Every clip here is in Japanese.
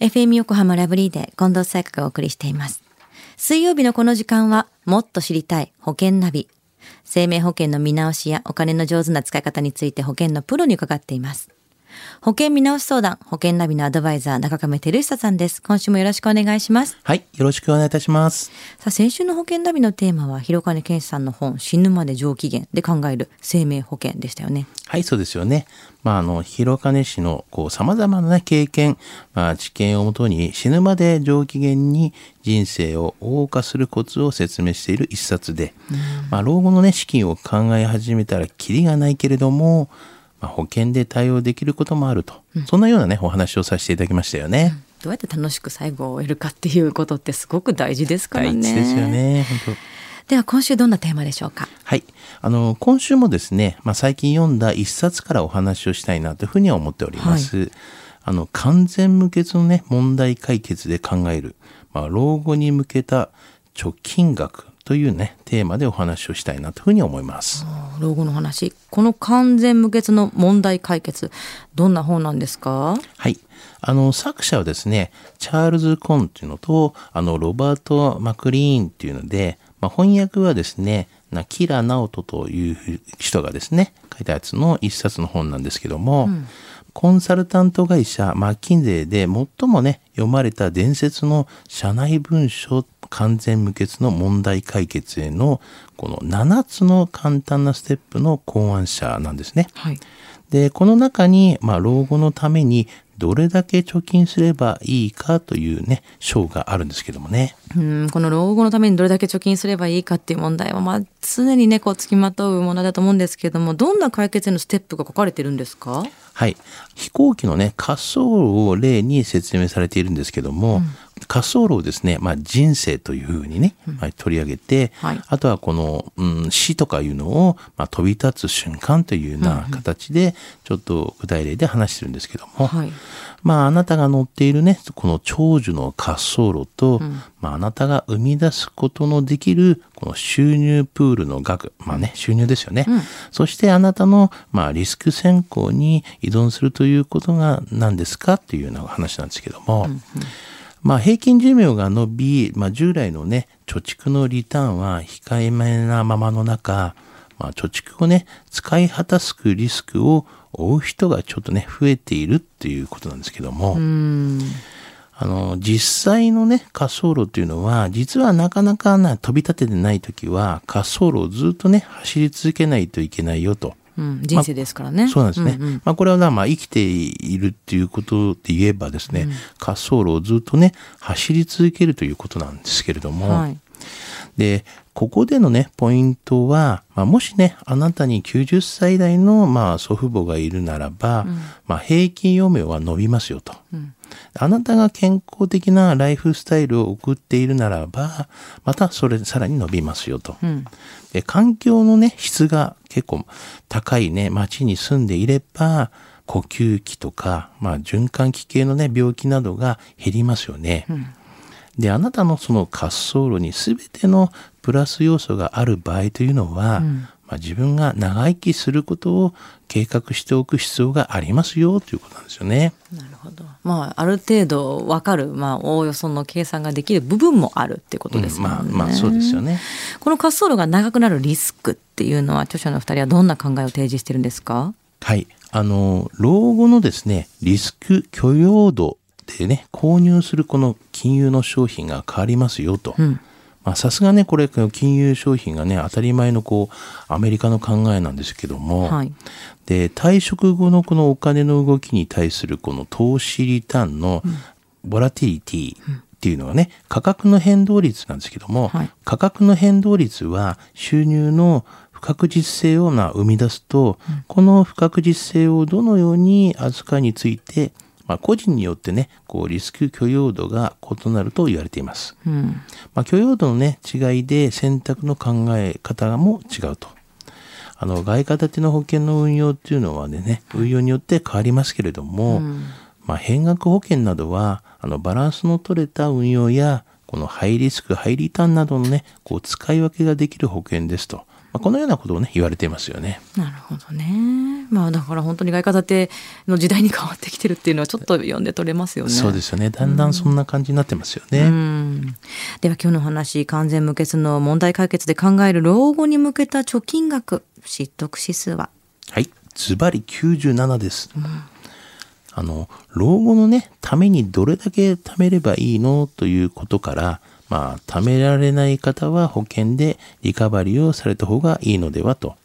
FM 横浜ラブリーで近藤彩花がお送りしています。水曜日のこの時間は、もっと知りたい保険ナビ。生命保険の見直しやお金の上手な使い方について保険のプロに伺っています。保険見直し相談、保険ナビのアドバイザー、中亀照久さんです。今週もよろしくお願いします。はい、よろしくお願いいたします。さあ、先週の保険ナビのテーマは、広金健さんの本、死ぬまで上機嫌で考える生命保険でしたよね。はい、そうですよね。まあ、あの、広金氏の、こう、様々な、ね、経験、まあ、知見をもとに死ぬまで上機嫌に人生を謳歌するコツを説明している一冊で、まあ、老後のね、資金を考え始めたらキリがないけれども、まあ、保険で対応できることもあると、そんなようなね、お話をさせていただきましたよね。どうやって楽しく最後を終えるかっていうことってすごく大事ですからね。大事ですよね、本当。では今週どんなテーマでしょうか？はい。あの、今週もですね、まあ、最近読んだ一冊からお話をしたいなというふうには思っております。あの、完全無欠のね、問題解決で考える、まあ、老後に向けた貯金額というね、テーマでお話をしたいなというふうに思います。老後の話。この完全無欠の問題解決、どんな本なんですか？はい。あの、作者はですね、チャールズ・コンっていうのと、あの、ロバート・マクリーンっていうので、まあ、翻訳はですね、なキラ・ナオトという人がですね、書いたやつの一冊の本なんですけども、コンサルタント会社マッキンゼーで最もね、読まれた伝説の社内文書完全無欠の問題解決へのこの7つの簡単なステップの考案者なんですね。はい。で、この中に、まあ、老後のためにどれだけ貯金すればいいかというね、章があるんですけどもね。うん、この老後のためにどれだけ貯金すればいいかっていう問題は、まあ、常にね、こう、付きまとう問題だと思うんですけども、どんな解決へのステップが書かれてるんですか？はい。飛行機のね、滑走路を例に説明されているんですけども、滑走路をですね、まあ、人生というふうにね、まあ、取り上げて、はい。あとはこの、うん、死とかいうのを、まあ、飛び立つ瞬間というような形で、ちょっと具体例で話してるんですけども、はい。まあ、あなたが乗っているね、この長寿の滑走路と、まあ、あなたが生み出すことのできる、この収入プールの額、まあね、収入ですよね。そしてあなたの、まあ、リスク選考に依存するということが何ですかっていうような話なんですけども、まあ、平均寿命が伸び、まあ、従来のね、貯蓄のリターンは控えめなままの中、まあ、貯蓄をね、使い果たすリスクを負う人がちょっとね、増えているっていうことなんですけども、うん。あの、実際のね、滑走路っていうのは、実はなかなかな飛び立ててない時は、滑走路をずっとね、走り続けないといけないよと。うん、人生ですからね。そうなんですね。んんまあこれはなまあ生きているっていうことで言えばですね、滑走路をずっとね、走り続けるということなんですけれども、はい。で、ここでのね、ポイントは、まあ、もしね、あなたに90歳代の、まあ、祖父母がいるならば、まあ、平均余命は伸びますよと。あなたが健康的なライフスタイルを送っているならば、またそれさらに伸びますよと。んで環境のね、質が結構高いね、町に住んでいれば、呼吸器とか、まあ、循環器系のね、病気などが減りますよね。で、あなたのその滑走路に全てのプラス要素がある場合というのは、まあ、自分が長生きすることを計画しておく必要がありますよということなんですよね。なるほど。まあ、ある程度わかる、まあ、おおよその計算ができる部分もあるってことですよね。まあまあそうですよね。この滑走路が長くなるリスクっていうのは、著者の二人はどんな考えを提示してるんですか？はい。あの、老後のですね、リスク許容度でね、購入するこの金融の商品が変わりますよと。まあさすがね、これ、金融商品がね、当たり前のこう、アメリカの考えなんですけども、はい。で、退職後のこのお金の動きに対するこの投資リターンのボラティリティっていうのはね、価格の変動率なんですけども、はい。価格の変動率は収入の不確実性をまあ生み出すと、この不確実性をどのように扱うについて、まあ、個人によってね、こうリスク許容度が異なると言われています。うん。まあ、許容度のね、違いで選択の考え方も違うと。あの、外貨建ての保険の運用っていうのはね、運用によって変わりますけれども、まあ、変額保険などは、あの、バランスの取れた運用や、このハイリスク、ハイリターンなどのね、こう、使い分けができる保険ですと。まあ、このようなことをね、言われていますよね。なるほどね。まあだから本当に外貨建ての時代に変わってきてるっていうのはちょっと読んで取れますよね。そうですよね。だんだんそんな感じになってますよね。うん、では今日の話、完全無欠の問題解決で考える老後に向けた貯金額、知得指数は？はい、ズバリ97です。うんあの、老後のね、ためにどれだけ貯めればいいのということから、まあ、貯められない方は保険でリカバリーをされた方がいいのではと。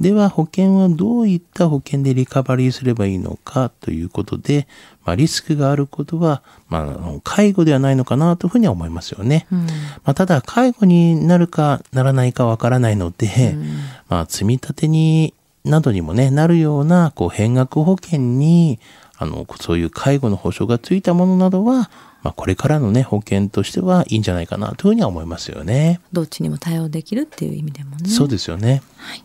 では、保険はどういった保険でリカバリーすればいいのかということで、まあ、リスクがあることは、まあ、介護ではないのかなというふうには思いますよね。うん、まあ、ただ、介護になるかならないかわからないので、うん、まあ、積み立てに、などにもね、なるような、こう、変額保険に、あの、そういう介護の保障がついたものなどは、まあ、これからのね、保険としてはいいんじゃないかなというふうには思いますよね。どっちにも対応できるっていう意味でもね。そうですよね。はい。